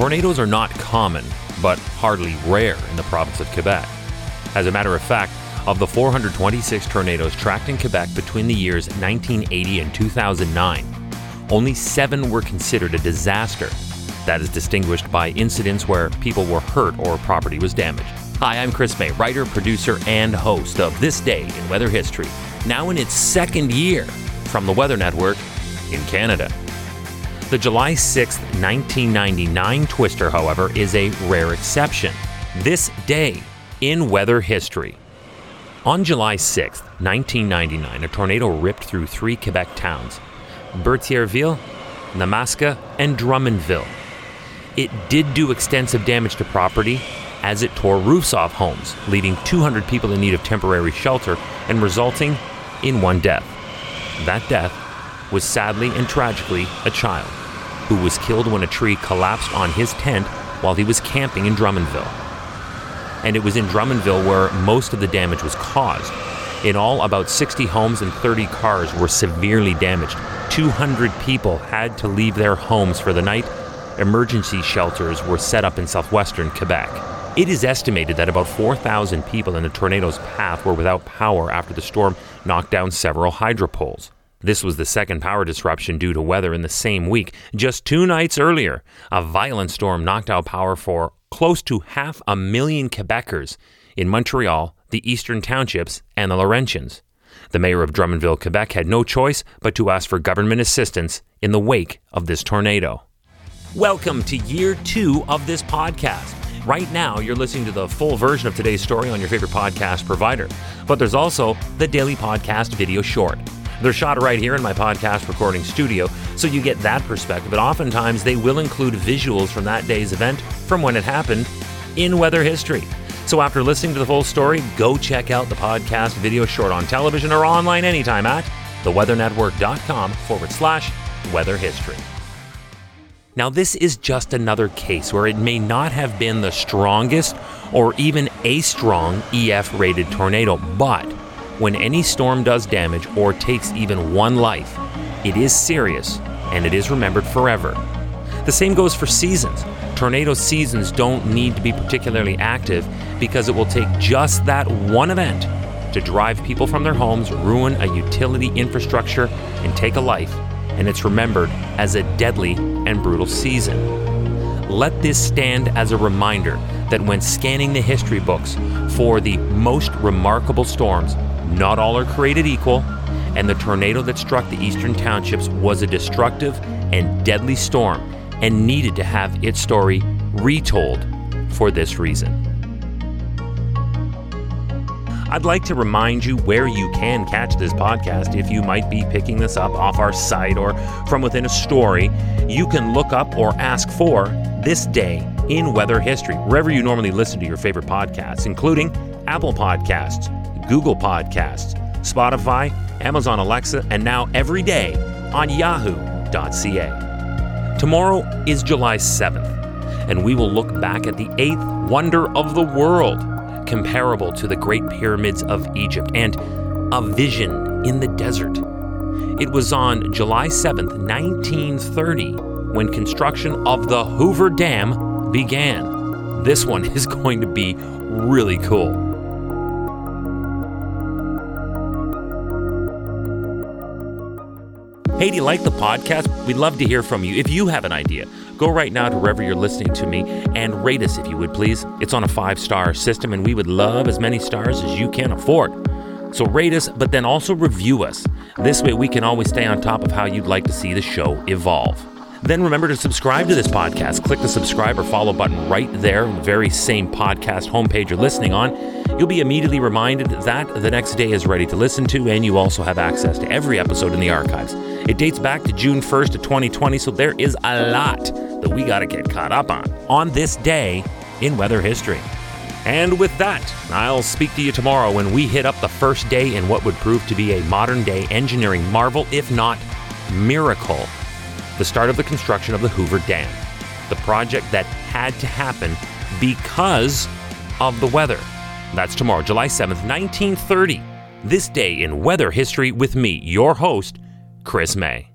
Tornadoes are not common, but hardly rare in the province of Quebec. As a matter of fact, of the 426 tornadoes tracked in Quebec between the years 1980 and 2009, only seven were considered a disaster. That is distinguished by incidents where people were hurt or property was damaged. Hi, I'm Chris May, writer, producer, and host of This Day in Weather History, now in its second year from the Weather Network in Canada. The July 6, 1999 twister, however, is a rare exception. This day in weather history. On July 6, 1999, a tornado ripped through three Quebec towns Berthierville, Yamaska, and Drummondville. It did do extensive damage to property as it tore roofs off homes, leaving 200 people in need of temporary shelter and resulting in one death. That death was sadly and tragically a child who was killed when a tree collapsed on his tent while he was camping in Drummondville. And it was in Drummondville where most of the damage was caused. In all, about 60 homes and 30 cars were severely damaged. 200 people had to leave their homes for the night. Emergency shelters were set up in southwestern Quebec. It is estimated that about 4,000 people in the tornado's path were without power after the storm knocked down several hydro poles. This was the second power disruption due to weather in the same week. Just two nights earlier, a violent storm knocked out power for close to half a million Quebecers in Montreal, the Eastern Townships, and the Laurentians. The mayor of Drummondville, Quebec had no choice but to ask for government assistance in the wake of this tornado. Welcome to year two of this podcast. Right now, you're listening to the full version of today's story on your favorite podcast provider, but there's also the daily podcast video short. They're shot right here in my podcast recording studio, so you get that perspective. But oftentimes, they will include visuals from that day's event from when it happened in weather history. So after listening to the full story, go check out the podcast video short on television or online anytime at theweathernetwork.com forward slash weather history. Now, this is just another case where it may not have been the strongest or even a strong EF rated tornado, but when any storm does damage or takes even one life, it is serious and it is remembered forever. The same goes for seasons. Tornado seasons don't need to be particularly active because it will take just that one event to drive people from their homes, ruin a utility infrastructure, and take a life, and it's remembered as a deadly and brutal season. Let this stand as a reminder that when scanning the history books for the most remarkable storms, not all are created equal, and the tornado that struck the eastern townships was a destructive and deadly storm and needed to have its story retold for this reason. I'd like to remind you where you can catch this podcast if you might be picking this up off our site or from within a story. You can look up or ask for This Day in Weather History, wherever you normally listen to your favorite podcasts, including Apple Podcasts, Google Podcasts, Spotify, Amazon Alexa, and now every day on yahoo.ca. Tomorrow is July 7th, and we will look back at the eighth wonder of the world, comparable to the Great Pyramids of Egypt and a vision in the desert. It was on July 7th, 1930, when construction of the Hoover Dam began. This one is going to be really cool. Hey, do you like the podcast? We'd love to hear from you. If you have an idea, go right now to wherever you're listening to me and rate us if you would please. It's on a five star system, and we would love as many stars as you can afford. So rate us, but then also review us. This way, we can always stay on top of how you'd like to see the show evolve. Then remember to subscribe to this podcast. Click the subscribe or follow button right there on the very same podcast homepage you're listening on. You'll be immediately reminded that the next day is ready to listen to, and you also have access to every episode in the archives. It dates back to June 1st of 2020, so there is a lot that we got to get caught up on on this day in weather history. And with that, I'll speak to you tomorrow when we hit up the first day in what would prove to be a modern day engineering marvel, if not miracle the start of the construction of the Hoover Dam, the project that had to happen because of the weather. That's tomorrow, July 7th, 1930. This day in weather history with me, your host, Chris May.